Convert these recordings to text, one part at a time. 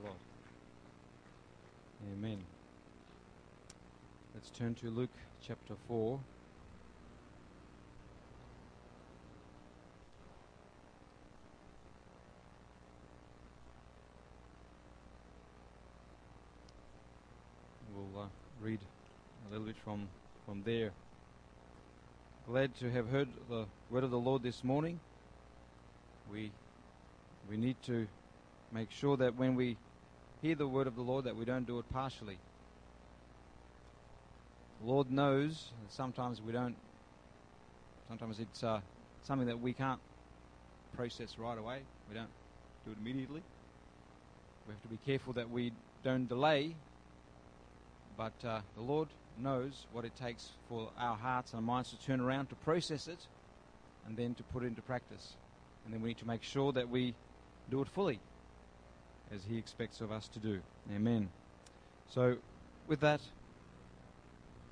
the Lord. Amen. Let's turn to Luke chapter 4. We'll uh, read a little bit from, from there. Glad to have heard the word of the Lord this morning. We, we need to make sure that when we hear the word of the Lord that we don't do it partially. The Lord knows that sometimes we don't, sometimes it's uh, something that we can't process right away. We don't do it immediately. We have to be careful that we don't delay, but uh, the Lord knows what it takes for our hearts and our minds to turn around, to process it, and then to put it into practice. And then we need to make sure that we do it fully as He expects of us to do. Amen. So, with that,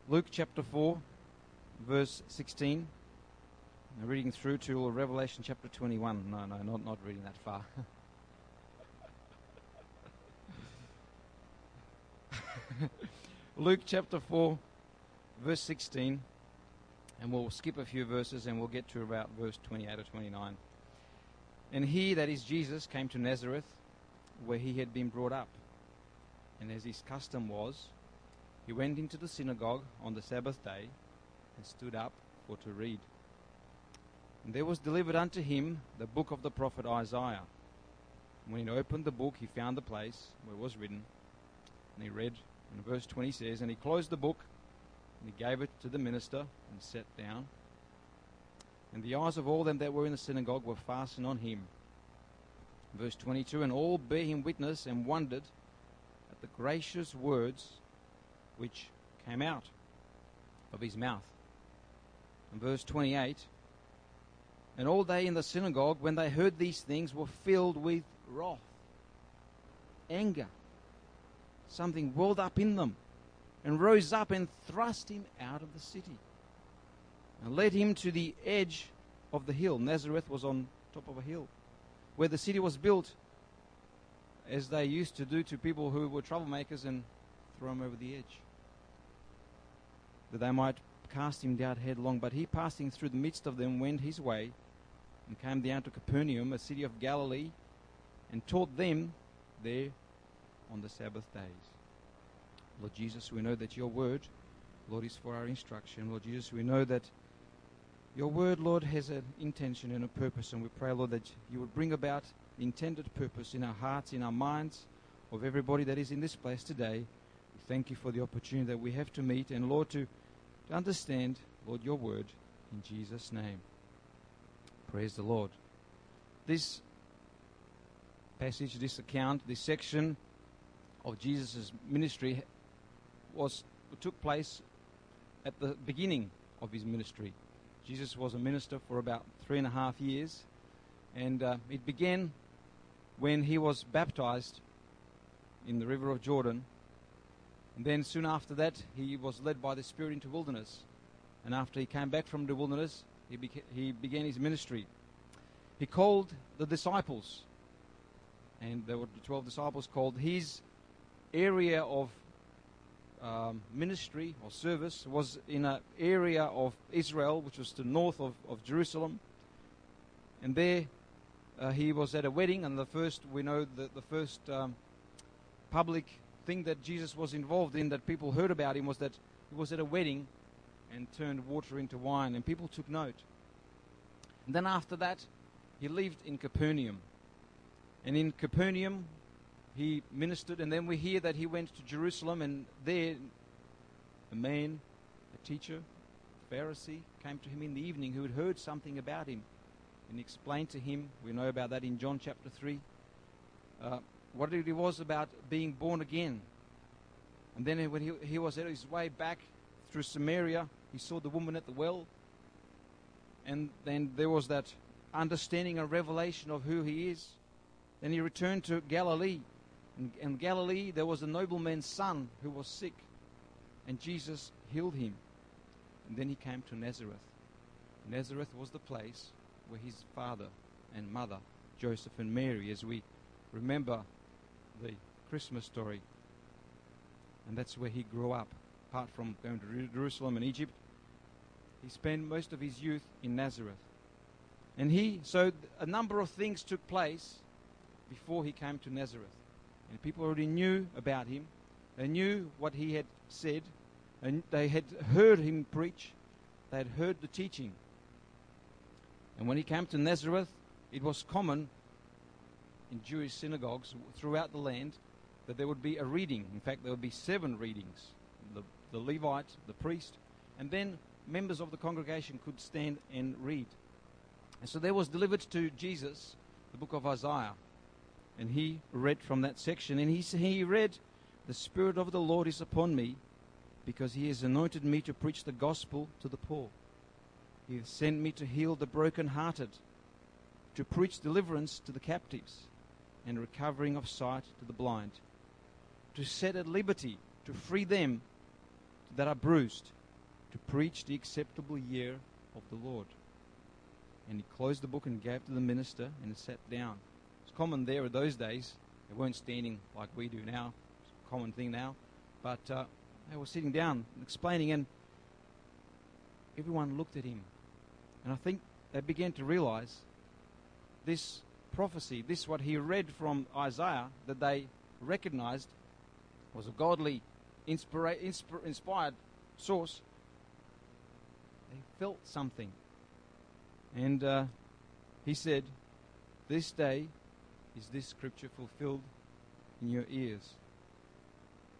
Luke chapter 4, verse 16. Now reading through to Revelation chapter 21. No, no, not, not reading that far. Luke chapter 4, verse 16. And we'll skip a few verses and we'll get to about verse 28 or 29. And he, that is Jesus, came to Nazareth, where he had been brought up. And as his custom was, he went into the synagogue on the Sabbath day and stood up for to read. And there was delivered unto him the book of the prophet Isaiah. When he opened the book, he found the place where it was written, and he read, and verse 20 says, And he closed the book, and he gave it to the minister, and sat down. And the eyes of all them that were in the synagogue were fastened on him. Verse 22 And all bare him witness and wondered at the gracious words which came out of his mouth. And verse 28 And all they in the synagogue, when they heard these things, were filled with wrath, anger. Something welled up in them, and rose up and thrust him out of the city, and led him to the edge of the hill. Nazareth was on top of a hill where the city was built as they used to do to people who were troublemakers and throw them over the edge. That they might cast him down headlong. But he, passing through the midst of them, went his way and came down to Capernaum, a city of Galilee, and taught them there on the Sabbath days. Lord Jesus, we know that your word, Lord, is for our instruction. Lord Jesus, we know that your word, Lord, has an intention and a purpose, and we pray, Lord, that you would bring about the intended purpose in our hearts, in our minds, of everybody that is in this place today. We thank you for the opportunity that we have to meet, and Lord, to, to understand, Lord, your word in Jesus' name. Praise the Lord. This passage, this account, this section of Jesus' ministry was took place at the beginning of his ministry. Jesus was a minister for about three and a half years, and uh, it began when he was baptized in the river of Jordan. And then soon after that, he was led by the Spirit into wilderness. And after he came back from the wilderness, he, beca- he began his ministry. He called the disciples, and there were the 12 disciples called. His area of um, ministry or service was in an area of Israel, which was to the north of, of Jerusalem. And there uh, he was at a wedding, and the first, we know that the first um, public thing that Jesus was involved in that people heard about him was that he was at a wedding and turned water into wine, and people took note. And then after that, he lived in Capernaum. And in Capernaum, he ministered, and then we hear that he went to Jerusalem, and there a man, a teacher, a Pharisee, came to him in the evening who had heard something about him, and explained to him. We know about that in John chapter three. Uh, what it was about being born again. And then when he, he was on his way back through Samaria, he saw the woman at the well, and then there was that understanding and revelation of who he is. Then he returned to Galilee in, in Galilee, there was a nobleman's son who was sick, and Jesus healed him. And then he came to Nazareth. Nazareth was the place where his father and mother, Joseph and Mary, as we remember the Christmas story. And that's where he grew up. Apart from going to Jerusalem and Egypt, he spent most of his youth in Nazareth. And he, so a number of things took place before he came to Nazareth. And people already knew about him. They knew what he had said. And they had heard him preach. They had heard the teaching. And when he came to Nazareth, it was common in Jewish synagogues throughout the land that there would be a reading. In fact, there would be seven readings the, the Levite, the priest, and then members of the congregation could stand and read. And so there was delivered to Jesus the book of Isaiah. And he read from that section. And he, he read, The Spirit of the Lord is upon me, because he has anointed me to preach the gospel to the poor. He has sent me to heal the brokenhearted, to preach deliverance to the captives, and recovering of sight to the blind, to set at liberty, to free them that are bruised, to preach the acceptable year of the Lord. And he closed the book and gave to the minister and sat down. It's common there in those days. They weren't standing like we do now. It's a common thing now. But uh, they were sitting down explaining, and everyone looked at him and I think they began to realize this prophecy, this what he read from Isaiah, that they recognized was a godly, inspira- insp- inspired source. They felt something. And uh, he said, This day is this scripture fulfilled in your ears.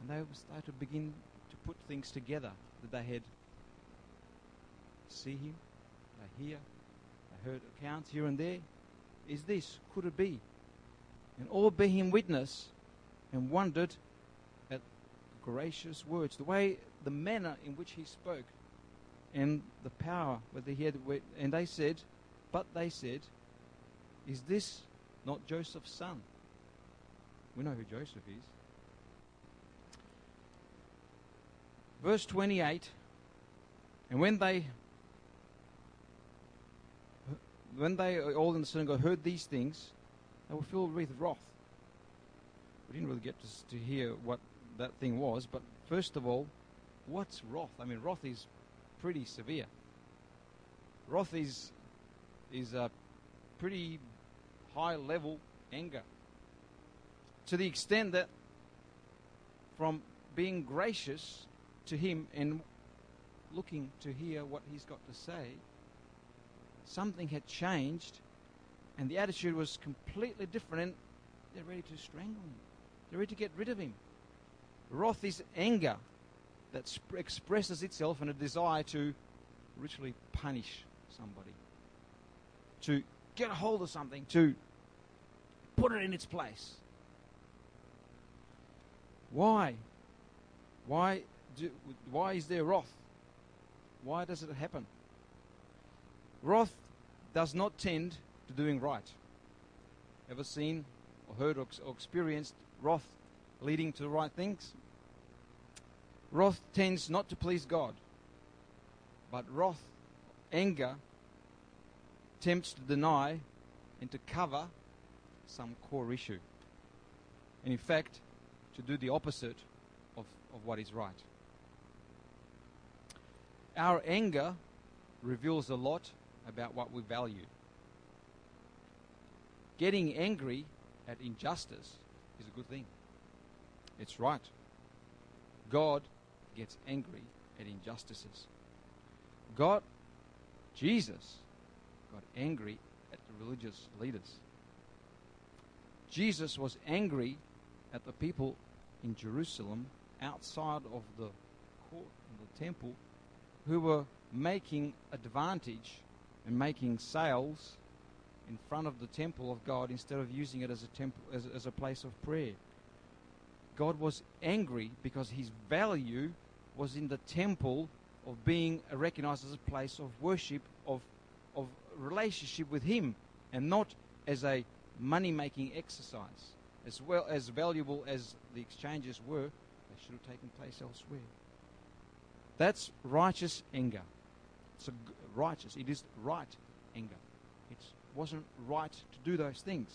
And they started to begin to put things together that they had see him, I hear, heard accounts here and there. Is this, could it be? And all bear him witness and wondered at gracious words, the way, the manner in which he spoke, and the power whether he had. And they said, but they said, is this not Joseph's son? We know who Joseph is. Verse 28 And when they when they all in the synagogue heard these things, they were filled with wrath. We didn't really get to, to hear what that thing was, but first of all, what's wrath? I mean, wrath is pretty severe. Wrath is is a pretty high level anger. To the extent that from being gracious to him and looking to hear what he's got to say, something had changed and the attitude was completely different and they're ready to strangle him. They're ready to get rid of him. Wrath is anger that sp- expresses itself in a desire to ritually punish somebody, to get a hold of something, to put it in its place. Why? Why, do, why is there wrath? Why does it happen? Wrath does not tend to doing right. Ever seen or heard or, or experienced wrath leading to the right things? Wrath tends not to please God, but wrath, anger, tempts to deny and to cover some core issue. And in fact, to do the opposite of, of what is right. Our anger reveals a lot about what we value. Getting angry at injustice is a good thing. It's right. God gets angry at injustices. God, Jesus, got angry at the religious leaders. Jesus was angry at the people in Jerusalem outside of the court, the temple, who were making advantage and making sales in front of the temple of God instead of using it as a temple as, as a place of prayer. God was angry because his value was in the temple of being recognized as a place of worship, of, of relationship with him, and not as a money making exercise. As well as valuable as the exchanges were, they should have taken place elsewhere. That's righteous anger. It's a righteous. It is right anger. It wasn't right to do those things.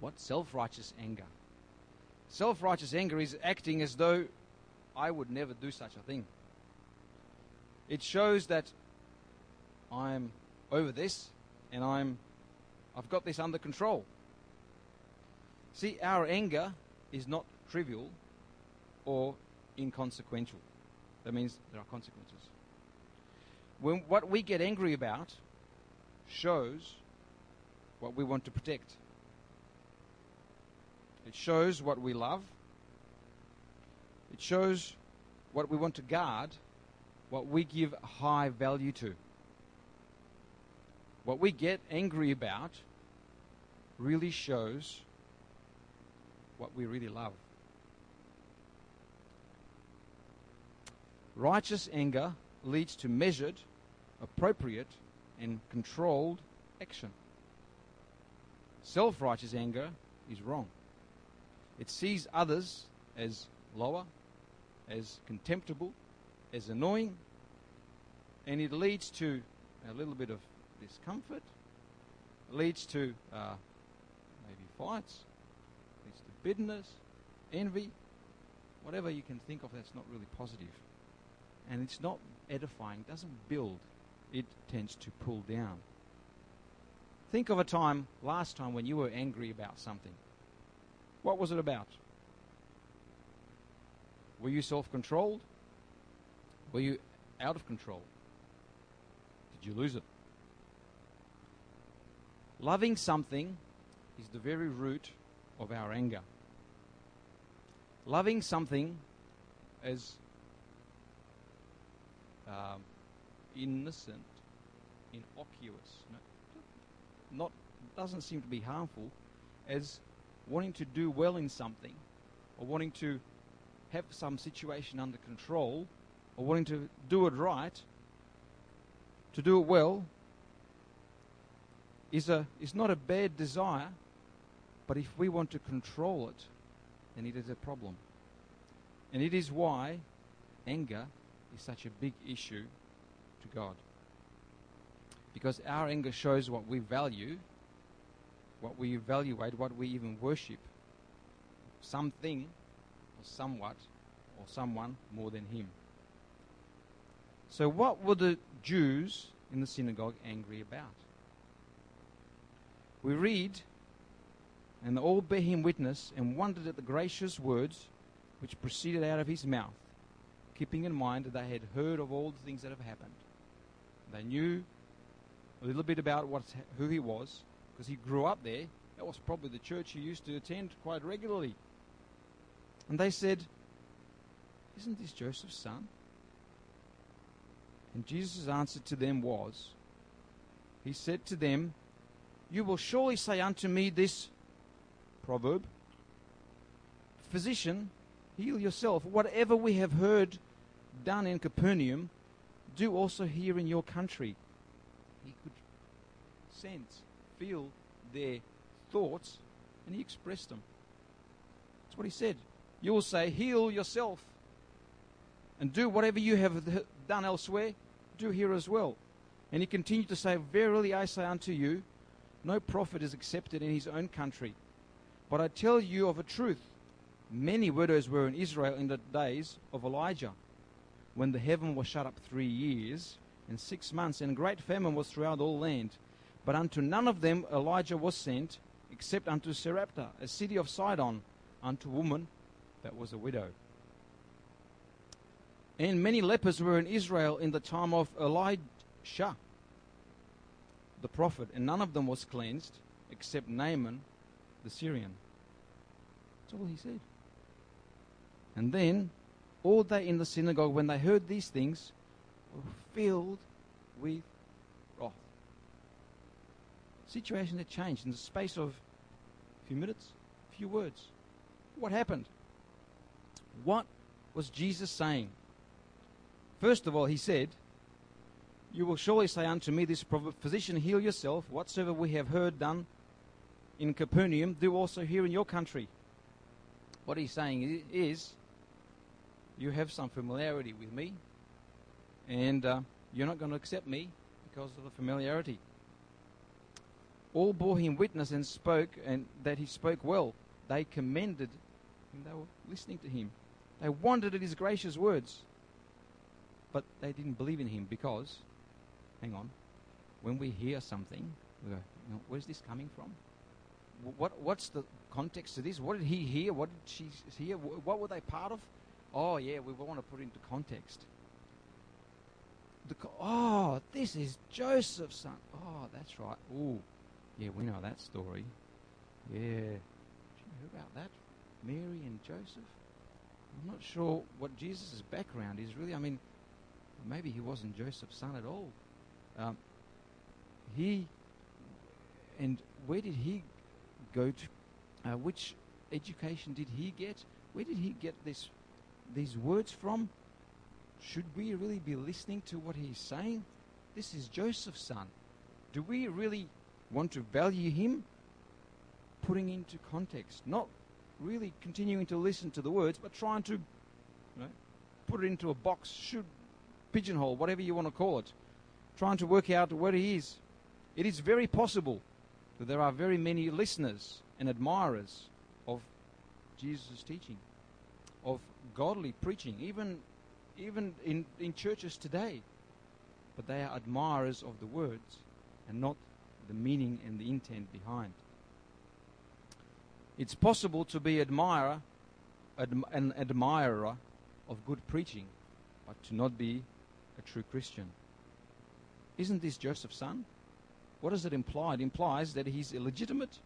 What? Self righteous anger. Self righteous anger is acting as though I would never do such a thing. It shows that I'm over this and I'm I've got this under control. See, our anger is not trivial or inconsequential. That means there are consequences. When what we get angry about shows what we want to protect. It shows what we love. It shows what we want to guard, what we give high value to. What we get angry about really shows what we really love. Righteous anger leads to measured, appropriate, and controlled action. Self righteous anger is wrong. It sees others as lower, as contemptible, as annoying, and it leads to a little bit of discomfort, leads to uh, maybe fights, leads to bitterness, envy, whatever you can think of that's not really positive. And it's not edifying, doesn't build, it tends to pull down. Think of a time, last time, when you were angry about something. What was it about? Were you self controlled? Were you out of control? Did you lose it? Loving something is the very root of our anger. Loving something as um, innocent, innocuous, no, not doesn't seem to be harmful, as wanting to do well in something, or wanting to have some situation under control, or wanting to do it right, to do it well, is, a, is not a bad desire, but if we want to control it, then it is a problem. And it is why anger is such a big issue to God. Because our anger shows what we value, what we evaluate, what we even worship. Something or somewhat or someone more than Him. So, what were the Jews in the synagogue angry about? We read, and they all bear him witness and wondered at the gracious words which proceeded out of his mouth, keeping in mind that they had heard of all the things that have happened. They knew a little bit about what, who he was, because he grew up there. That was probably the church he used to attend quite regularly. And they said, Isn't this Joseph's son? And Jesus' answer to them was, He said to them, you will surely say unto me this proverb Physician, heal yourself. Whatever we have heard done in Capernaum, do also here in your country. He could sense, feel their thoughts, and he expressed them. That's what he said. You will say, Heal yourself. And do whatever you have done elsewhere, do here as well. And he continued to say, Verily I say unto you, no prophet is accepted in his own country. But I tell you of a truth many widows were in Israel in the days of Elijah, when the heaven was shut up three years and six months, and great famine was throughout all land. But unto none of them Elijah was sent, except unto Sarepta, a city of Sidon, unto a woman that was a widow. And many lepers were in Israel in the time of Elisha the prophet, and none of them was cleansed except Naaman the Syrian. That's all he said. And then all they in the synagogue, when they heard these things, were filled with wrath. Situation had changed in the space of a few minutes, a few words. What happened? What was Jesus saying? First of all, he said, you will surely say unto me, This physician, heal yourself. Whatsoever we have heard done in Capernaum, do also here in your country. What he's saying is, you have some familiarity with me, and uh, you're not going to accept me because of the familiarity. all bore him witness and spoke, and that he spoke well. They commended him. They were listening to him. They wondered at his gracious words. But they didn't believe in him because, hang on, when we hear something, we go, you know, where's this coming from? What, what's the context to this? What did he hear? What did she hear? What were they part of? Oh, yeah, we want to put into context. The, oh, this is Joseph's son. Oh, that's right. Oh, yeah, we know that story. Yeah. Do you about that? Mary and Joseph? I'm not sure what Jesus' background is really. I mean, maybe he wasn't Joseph's son at all. Um, he, and where did he go to? Uh, which education did he get? Where did he get this, these words from? Should we really be listening to what he's saying? This is Joseph's son. Do we really want to value him? Putting into context, not really continuing to listen to the words, but trying to you know, put it into a box, should pigeonhole, whatever you want to call it, trying to work out what he is. It is very possible that there are very many listeners and admirers of Jesus' teaching, of godly preaching, even even in, in churches today. But they are admirers of the words and not the meaning and the intent behind. It's possible to be admirer, adm- an admirer of good preaching, but to not be a true Christian. Isn't this Joseph's son? What does it imply? It implies that he's illegitimate.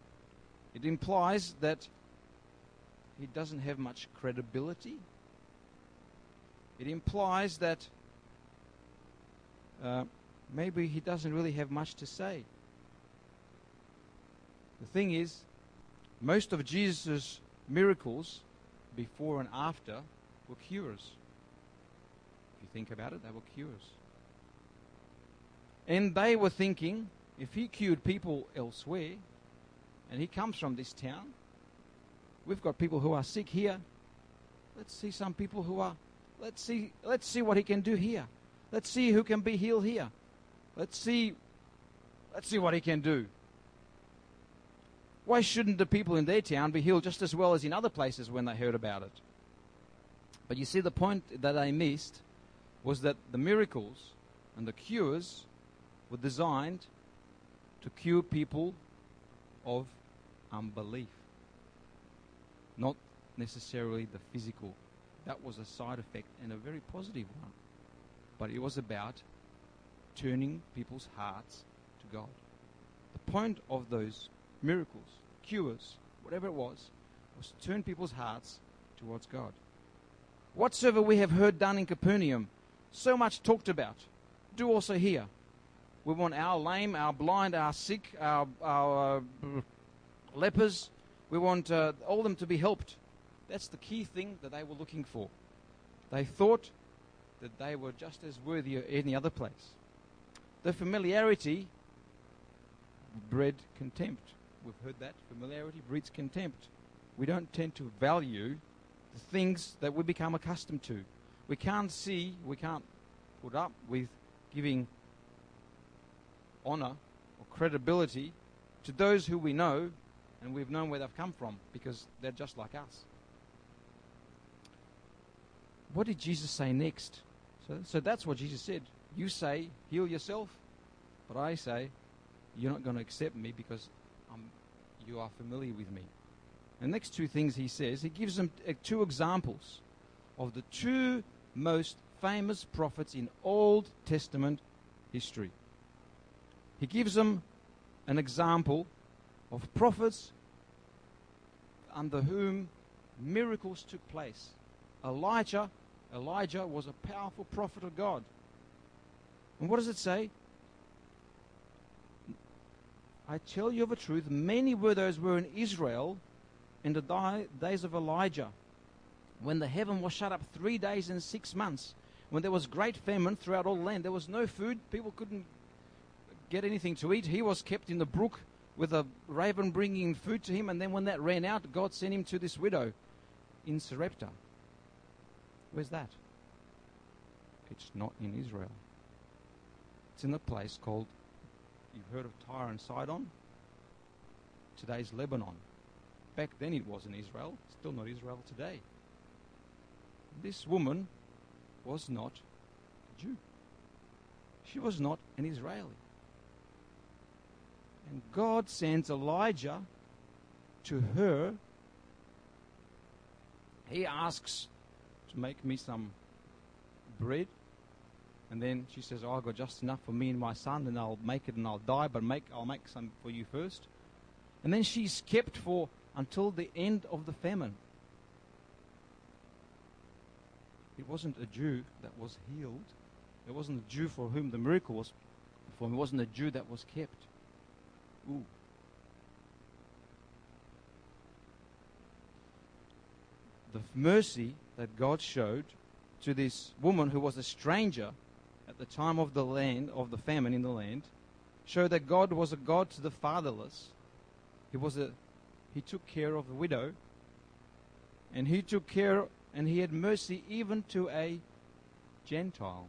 It implies that he doesn't have much credibility. It implies that uh, maybe he doesn't really have much to say. The thing is, most of Jesus' miracles, before and after, were cures. If you think about it, they were cures. And they were thinking, if he cured people elsewhere, and he comes from this town, we've got people who are sick here. Let's see some people who are let's see let's see what he can do here. Let's see who can be healed here. Let's see let's see what he can do. Why shouldn't the people in their town be healed just as well as in other places when they heard about it? But you see, the point that I missed was that the miracles and the cures were designed to cure people of unbelief, not necessarily the physical. That was a side effect and a very positive one. But it was about turning people's hearts to God. The point of those miracles, cures, whatever it was, was to turn people's hearts towards God. Whatsoever we have heard done in Capernaum, so much talked about, do also here. We want our lame, our blind, our sick, our, our uh, lepers, we want uh, all them to be helped. That's the key thing that they were looking for. They thought that they were just as worthy as any other place. The familiarity bred contempt. We've heard that. Familiarity breeds contempt. We don't tend to value the things that we become accustomed to. We can't see, we can't put up with giving honor or credibility to those who we know and we've known where they've come from because they're just like us. What did Jesus say next? So, so that's what Jesus said. You say, heal yourself, but I say, you're not going to accept me because I'm, you are familiar with me. The next two things he says, he gives them uh, two examples of the two most famous prophets in Old Testament history. He gives them an example of prophets under whom miracles took place. Elijah, Elijah was a powerful prophet of God. And what does it say? I tell you of a truth, many were those were in Israel in the days of Elijah, when the heaven was shut up three days and six months, when there was great famine throughout all the land. There was no food, people couldn't get anything to eat. He was kept in the brook with a raven bringing food to him, and then when that ran out, God sent him to this widow in Sarepta. Where's that? It's not in Israel. It's in a place called, you've heard of Tyre and Sidon? today's Lebanon. Back then it was in Israel, still not Israel today. This woman was not a Jew. She was not an Israeli. And God sends Elijah to her. He asks to make me some bread. And then she says, oh, I've got just enough for me and my son, and I'll make it and I'll die, but make, I'll make some for you first. And then she's kept for until the end of the famine. It wasn't a Jew that was healed. It wasn't a Jew for whom the miracle was performed. It wasn't a Jew that was kept. Ooh. The mercy that God showed to this woman who was a stranger at the time of the land of the famine in the land showed that God was a God to the fatherless. He was a he took care of the widow and he took care and he had mercy even to a Gentile.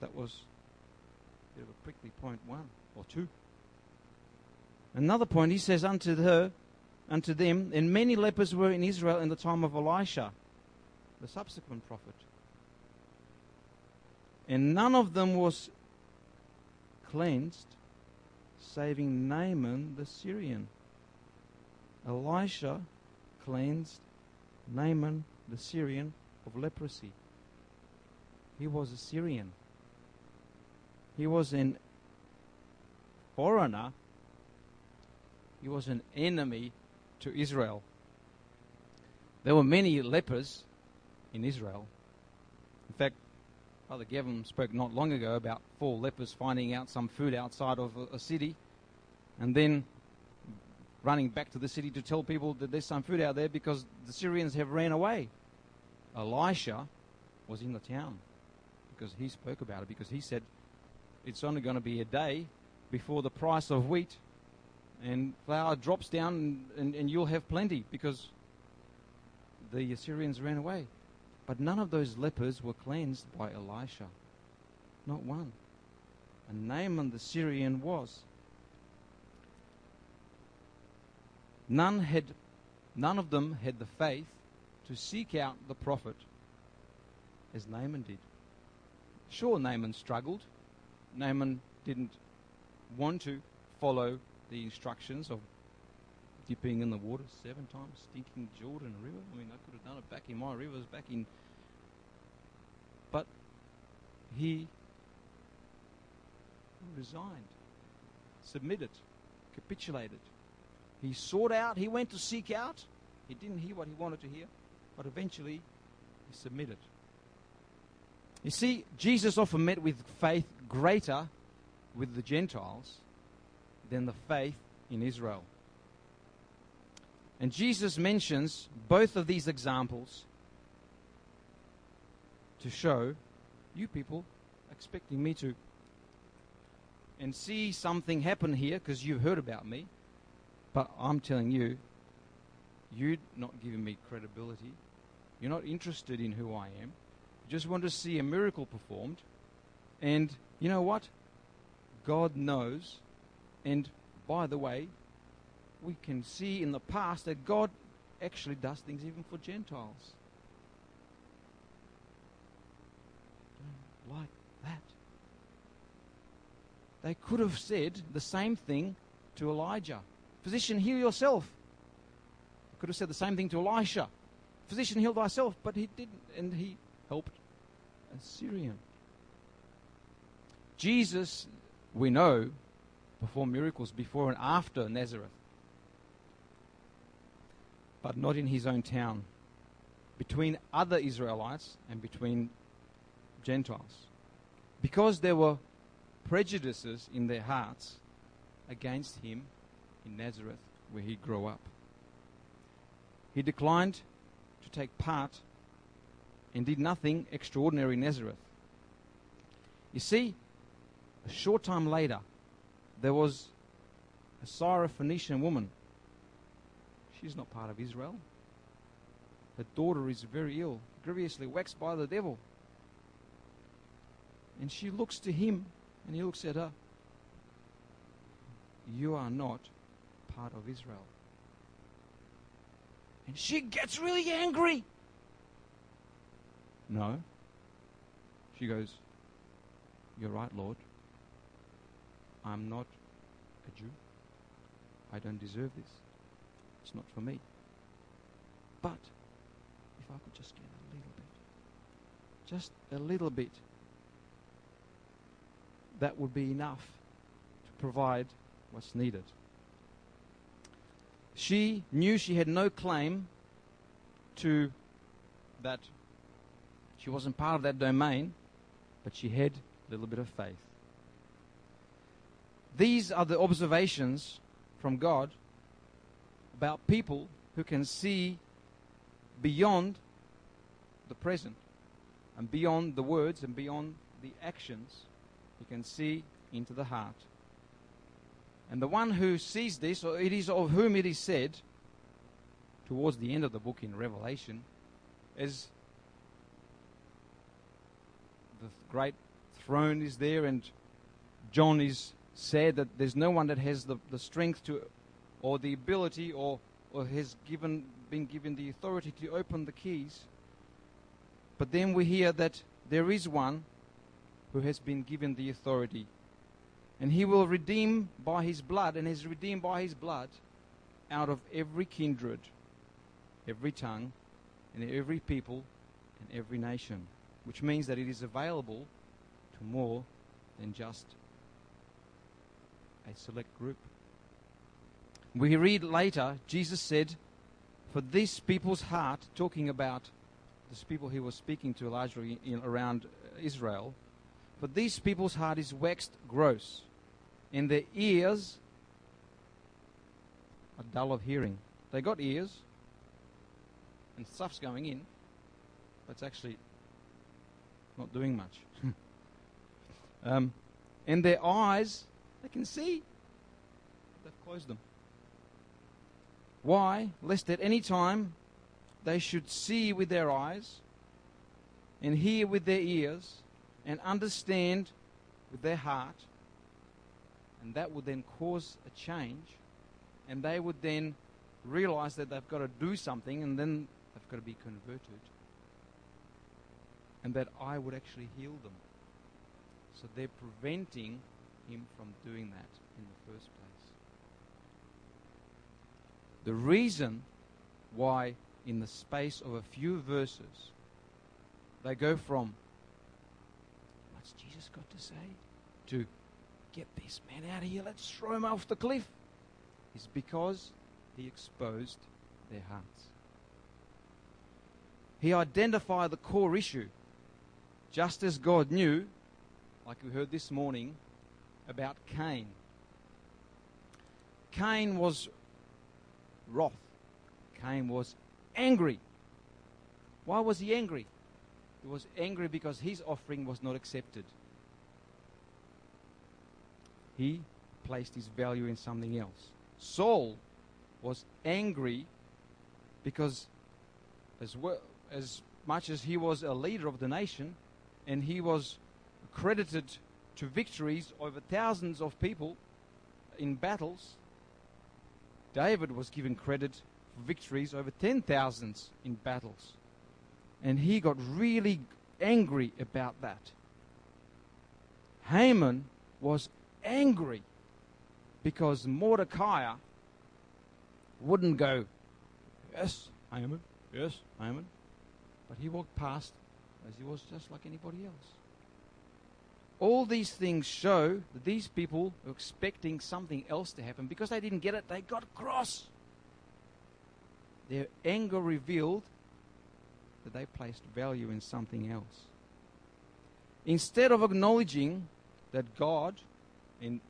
That was of a prickly point one or two. Another point, he says unto her, unto them, and many lepers were in Israel in the time of Elisha, the subsequent prophet. And none of them was cleansed, saving Naaman the Syrian. Elisha cleansed Naaman the Syrian of leprosy. He was a Syrian. He was an foreigner. He was an enemy to Israel. There were many lepers in Israel. In fact, Father Gavin spoke not long ago about four lepers finding out some food outside of a, a city and then running back to the city to tell people that there's some food out there because the Syrians have ran away. Elisha was in the town because he spoke about it because he said it's only going to be a day before the price of wheat and flour drops down and, and, and you'll have plenty because the Assyrians ran away. But none of those lepers were cleansed by Elisha. Not one. And Naaman the Syrian was. None had none of them had the faith to seek out the prophet as Naaman did. Sure, Naaman struggled. Naaman didn't want to follow the instructions of dipping in the water seven times, stinking Jordan River. I mean, I could have done it back in my rivers, back in. But he resigned, submitted, capitulated. He sought out, he went to seek out. He didn't hear what he wanted to hear, but eventually he submitted. You see, Jesus often met with faith greater with the Gentiles than the faith in Israel. And Jesus mentions both of these examples to show you people expecting me to and see something happen here because you've heard about me. But I'm telling you, you're not giving me credibility. You're not interested in who I am. You just want to see a miracle performed. And you know what? God knows. And by the way, we can see in the past that God actually does things even for Gentiles. Like that. They could have said the same thing to Elijah. Physician, heal yourself. Could have said the same thing to Elisha. Physician, heal thyself. But he didn't, and he helped a Syrian. Jesus, we know, performed miracles before and after Nazareth, but not in his own town, between other Israelites and between Gentiles. Because there were prejudices in their hearts against him in Nazareth, where he grew up. He declined to take part and did nothing extraordinary in Nazareth. You see, a short time later, there was a Syrophoenician woman. She's not part of Israel. Her daughter is very ill, grievously vexed by the devil. And she looks to him, and he looks at her. You are not part of Israel. And she gets really angry. No. She goes, You're right, Lord. I'm not a Jew. I don't deserve this. It's not for me. But if I could just get a little bit, just a little bit, that would be enough to provide what's needed. She knew she had no claim to that. She wasn't part of that domain, but she had a little bit of faith. These are the observations from God about people who can see beyond the present and beyond the words and beyond the actions. He can see into the heart. And the one who sees this, or it is of whom it is said, towards the end of the book in Revelation, is the great throne is there, and John is said that there's no one that has the, the strength to, or the ability, or, or has given, been given the authority to open the keys. But then we hear that there is one who has been given the authority. And he will redeem by his blood, and is redeemed by his blood out of every kindred, every tongue, and every people, and every nation. Which means that it is available to more than just a select group. We read later, Jesus said, For this people's heart, talking about this people he was speaking to largely in, around Israel, for these people's heart is waxed gross, and their ears are dull of hearing. They got ears, and stuff's going in, but it's actually not doing much. um, and their eyes they can see. They've closed them. Why? Lest at any time they should see with their eyes, and hear with their ears, and understand with their heart, and that would then cause a change, and they would then realize that they've got to do something, and then they've got to be converted, and that I would actually heal them. So they're preventing him from doing that in the first place. The reason why, in the space of a few verses, they go from what's Jesus got to say to get this man out of here, let's throw him off the cliff, is because he exposed their hearts. He identified the core issue, just as God knew, like we heard this morning, about Cain. Cain was wrath. Cain was angry. Why was he angry? He was angry because his offering was not accepted. He placed his value in something else. Saul was angry because, as, well, as much as he was a leader of the nation and he was credited to victories over thousands of people in battles, David was given credit for victories over 10,000 in battles. And he got really angry about that. Haman was angry because Mordecai wouldn't go, Yes, Haman, yes, Haman. But he walked past as he was just like anybody else. All these things show that these people were expecting something else to happen because they didn't get it, they got cross. Their anger revealed that they placed value in something else. Instead of acknowledging that God, in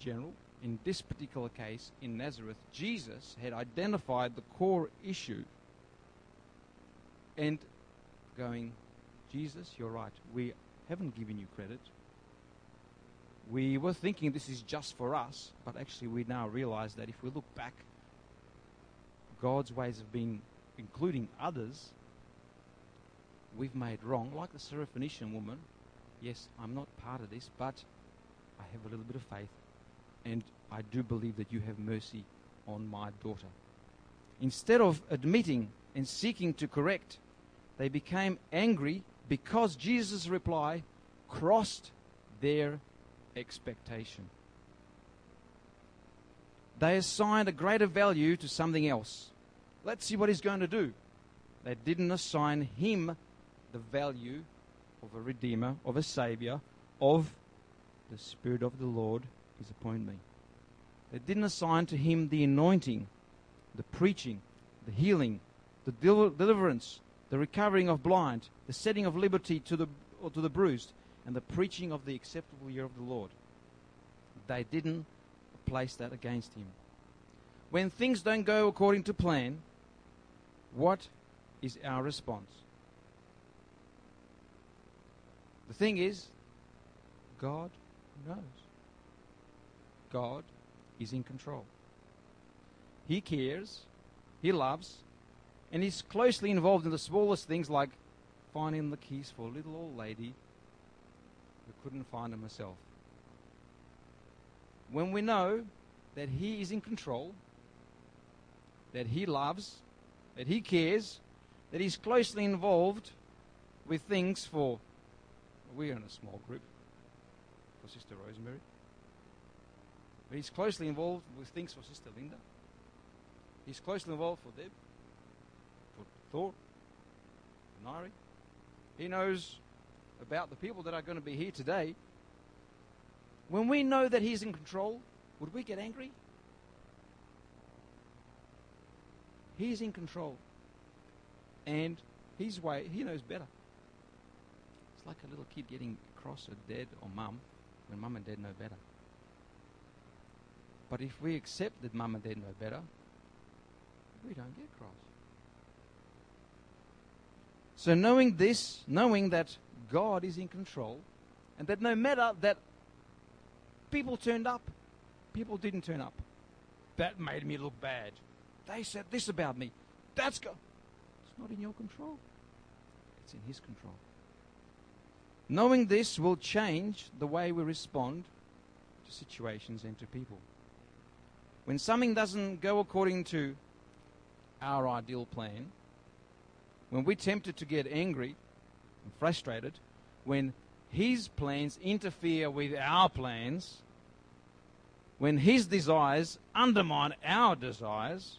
general, in this particular case, in Nazareth, Jesus had identified the core issue and going, Jesus, you're right. We haven't given you credit. We were thinking this is just for us, but actually we now realize that if we look back, God's ways have been including others, we've made wrong. Like the Syrophoenician woman, yes, I'm not part of this, but I have a little bit of faith. and I do believe that you have mercy on my daughter. Instead of admitting and seeking to correct, they became angry because Jesus' reply crossed their expectation. They assigned a greater value to something else. Let's see what he's going to do. They didn't assign him the value of a Redeemer, of a Savior, of the Spirit of the Lord is upon me. They didn't assign to him the anointing, the preaching, the healing, the deliverance, the recovering of blind, the setting of liberty to the, to the bruised, and the preaching of the acceptable year of the Lord. They didn't place that against him. When things don't go according to plan, what is our response? The thing is, God knows. God is in control. He cares, He loves, and He's closely involved in the smallest things like finding the keys for a little old lady who couldn't find them herself. When we know that He is in control, that He loves, that He cares, that He's closely involved with things for. We're in a small group for Sister Rosemary. But he's closely involved with things for Sister Linda. He's closely involved for Deb, Thor, for Nairi. He knows about the people that are going to be here today. When we know that he's in control, would we get angry? He's in control. And his way, he knows better. It's like a little kid getting cross at dad or mum when mum and dad know better. But if we accept that mum and dad know better, we don't get cross. So knowing this, knowing that God is in control, and that no matter that people turned up, people didn't turn up, that made me look bad. They said this about me. That's go. It's not in your control. It's in His control. Knowing this will change the way we respond to situations and to people. When something doesn't go according to our ideal plan, when we're tempted to get angry and frustrated, when His plans interfere with our plans, when His desires undermine our desires,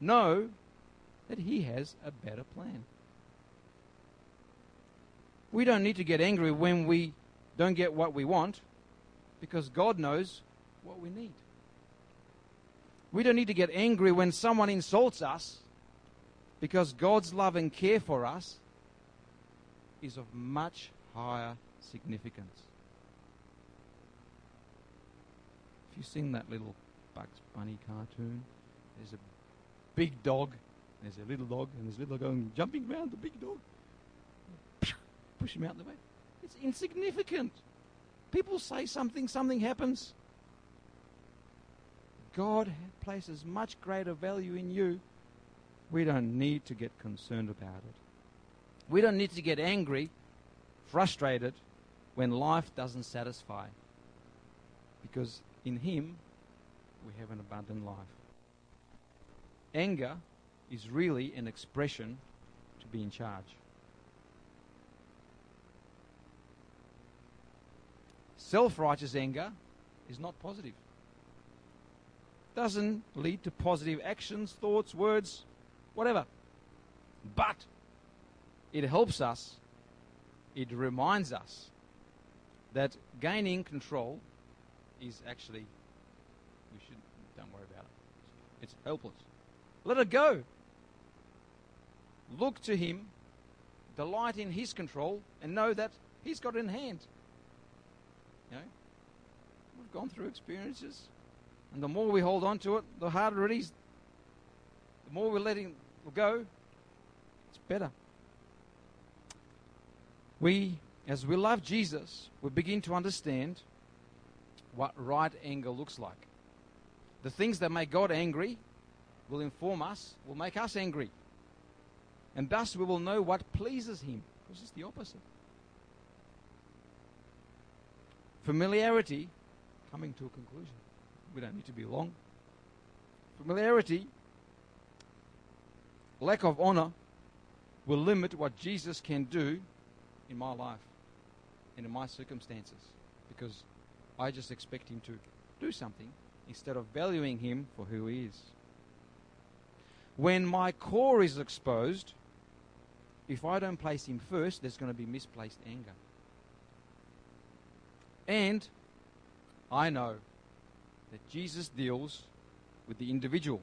know that He has a better plan. We don't need to get angry when we don't get what we want because God knows what we need. We don't need to get angry when someone insults us because God's love and care for us is of much higher significance. If you've seen that little Bugs Bunny cartoon, there's a big dog, there's a little dog, and there's a little dog going jumping around the big dog. Push him out of the way. It's insignificant. People say something, something happens. God places much greater value in you. We don't need to get concerned about it. We don't need to get angry, frustrated when life doesn't satisfy. Because in Him, we have an abundant life. Anger is really an expression to be in charge. Self righteous anger is not positive doesn't lead to positive actions, thoughts, words, whatever. But it helps us, it reminds us that gaining control is actually, we should, don't worry about it. It's helpless. Let it go. Look to Him, delight in His control, and know that He's got it in hand. You know, we've gone through experiences and the more we hold on to it, the harder it is. The more we're letting go, it's better. We, as we love Jesus, we begin to understand what right anger looks like. The things that make God angry will inform us, will make us angry. And thus we will know what pleases Him, because it's the opposite. Familiarity coming to a conclusion. We don't need to be long. Familiarity, lack of honor, will limit what Jesus can do in my life and in my circumstances because I just expect Him to do something instead of valuing Him for who He is. When my core is exposed, if I don't place Him first, there's going to be misplaced anger. And I know that Jesus deals with the individual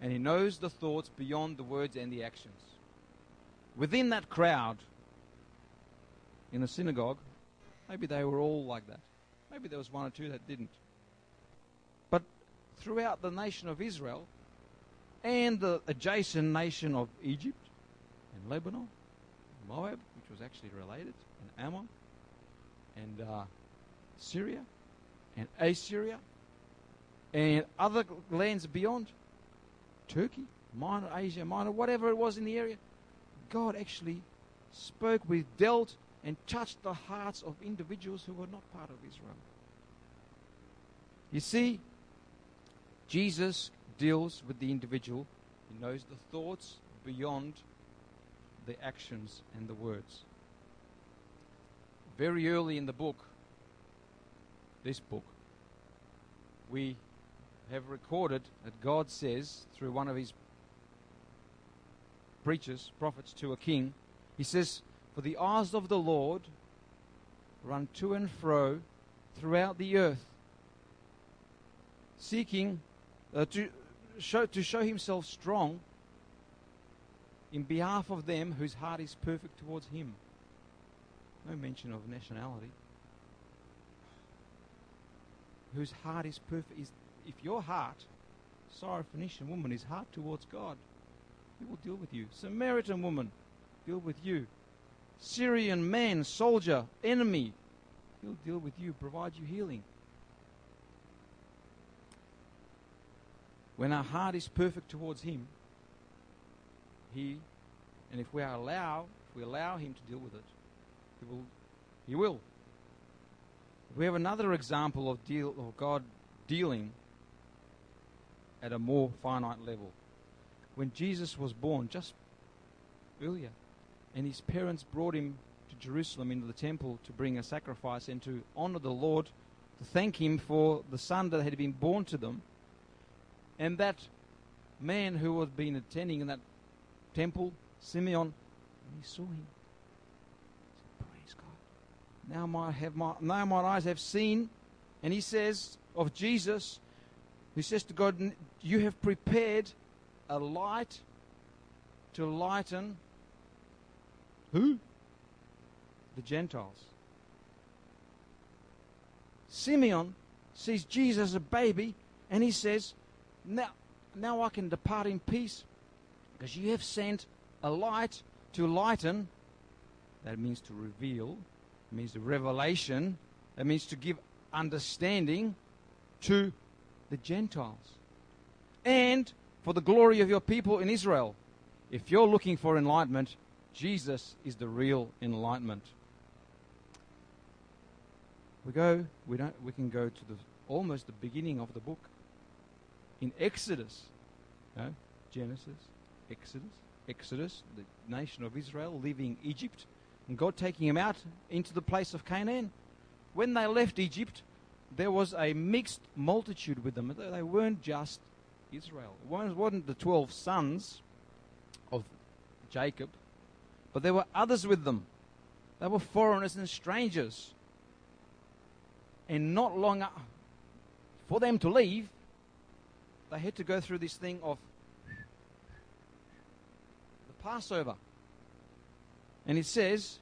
and He knows the thoughts beyond the words and the actions. Within that crowd in the synagogue, maybe they were all like that. Maybe there was one or two that didn't. But throughout the nation of Israel and the adjacent nation of Egypt and Lebanon, Moab, which was actually related, and Ammon, and uh, Syria, and Assyria, and other lands beyond, Turkey, Minor, Asia Minor, whatever it was in the area, God actually spoke with, dealt, and touched the hearts of individuals who were not part of Israel. You see, Jesus deals with the individual. He knows the thoughts beyond the actions and the words. Very early in the book, this book, we have recorded that God says through one of his preachers, prophets to a king, he says, For the eyes of the Lord run to and fro throughout the earth, seeking uh, to, show, to show himself strong in behalf of them whose heart is perfect towards him. No mention of nationality. Whose heart is perfect. Is, if your heart, Syrophoenician woman, is heart towards God, he will deal with you. Samaritan woman, deal with you. Syrian man, soldier, enemy, he'll deal with you, provide you healing. When our heart is perfect towards him, he and if we allow if we allow him to deal with it, he will he will. We have another example of deal of God dealing at a more finite level when Jesus was born, just earlier, and his parents brought him to Jerusalem into the temple to bring a sacrifice and to honor the Lord, to thank him for the son that had been born to them. And that man who had been attending in that temple, Simeon, he saw him. He said, Praise God. Now my, have my, now my eyes have seen. And he says of Jesus, he says to God, You have prepared a light to lighten who? The Gentiles. Simeon sees Jesus as a baby and he says, Now, now I can depart in peace because you have sent a light to lighten. That means to reveal, it means the revelation, that means to give understanding to the Gentiles. And for the glory of your people in Israel. If you're looking for enlightenment, Jesus is the real enlightenment. We go, we don't we can go to the almost the beginning of the book. In Exodus, no, Genesis, Exodus, Exodus, the nation of Israel leaving Egypt, and God taking them out into the place of Canaan. When they left Egypt, there was a mixed multitude with them. They weren't just Israel. It wasn't the 12 sons of Jacob, but there were others with them. They were foreigners and strangers. And not long for them to leave, they had to go through this thing of the Passover. And it says,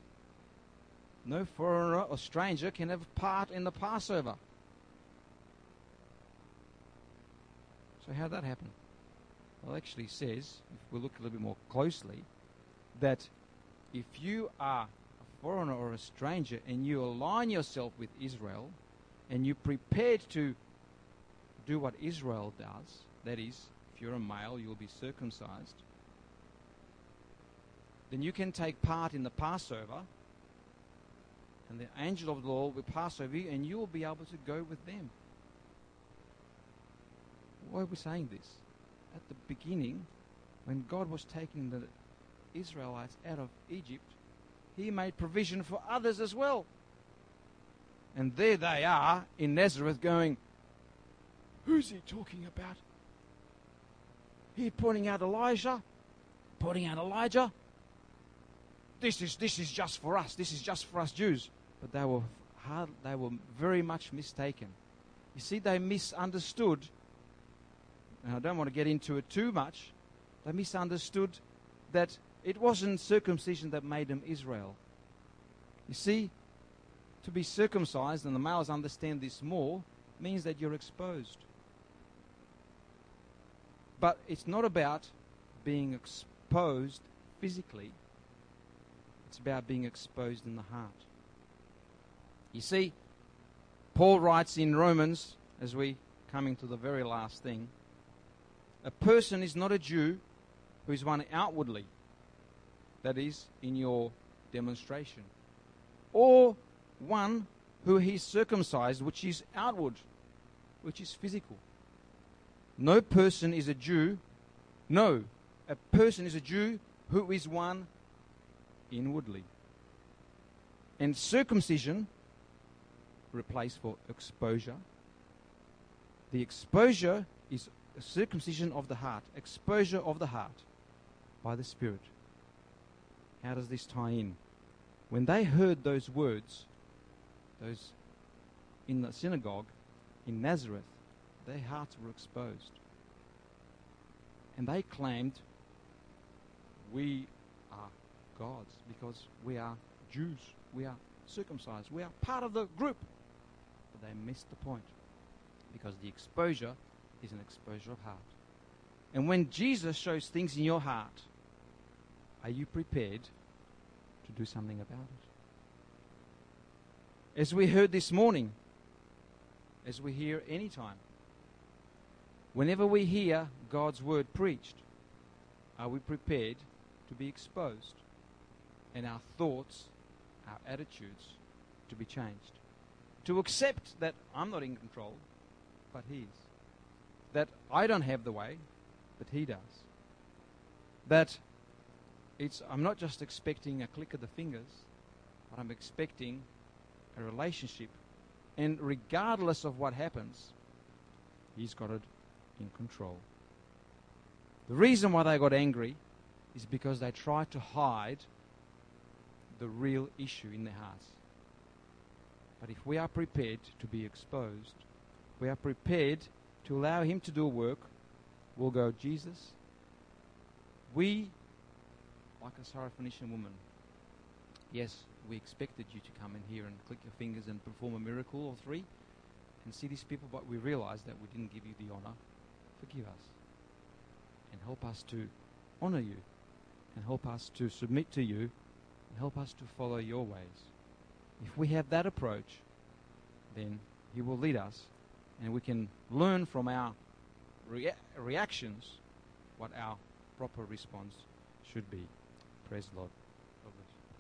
no foreigner or stranger can have part in the Passover. So how did that happen? Well, it actually says, if we look a little bit more closely, that if you are a foreigner or a stranger and you align yourself with Israel and you're prepared to do what Israel does, that is, if you're a male, you'll be circumcised, then you can take part in the Passover and the angel of the Lord will pass over you, and you will be able to go with them. Why are we saying this? At the beginning, when God was taking the Israelites out of Egypt, He made provision for others as well. And there they are in Nazareth going, Who's he talking about? He pointing out Elijah, pointing out Elijah. This is, this is just for us. This is just for us Jews. But they were, hard, they were very much mistaken. You see, they misunderstood. And I don't want to get into it too much. They misunderstood that it wasn't circumcision that made them Israel. You see, to be circumcised, and the males understand this more, means that you're exposed. But it's not about being exposed physically, it's about being exposed in the heart. You see, Paul writes in Romans, as we coming to the very last thing, a person is not a Jew who is one outwardly, that is, in your demonstration, or one who is circumcised, which is outward, which is physical. No person is a Jew. No, a person is a Jew who is one inwardly. And circumcision replaced for exposure. The exposure is circumcision of the heart, exposure of the heart by the Spirit. How does this tie in? When they heard those words, those in the synagogue in Nazareth, their hearts were exposed. And they claimed, We are gods because we are Jews. We are circumcised. We are part of the group. But they missed the point because the exposure is an exposure of heart. And when Jesus shows things in your heart, are you prepared to do something about it? As we heard this morning, as we hear any time, Whenever we hear God's word preached, are we prepared to be exposed and our thoughts, our attitudes to be changed? To accept that I'm not in control, but He is. That I don't have the way, but He does. That it's, I'm not just expecting a click of the fingers, but I'm expecting a relationship. And regardless of what happens, He's got it in control. The reason why they got angry is because they tried to hide the real issue in their hearts. But if we are prepared to be exposed, we are prepared to allow Him to do a work, we'll go, Jesus, we, like a Syrophoenician woman, yes, we expected you to come in here and click your fingers and perform a miracle or three and see these people, but we realized that we didn't give you the honor forgive us and help us to honor you and help us to submit to you and help us to follow your ways. If we have that approach, then He will lead us and we can learn from our rea- reactions what our proper response should be. Praise the Lord.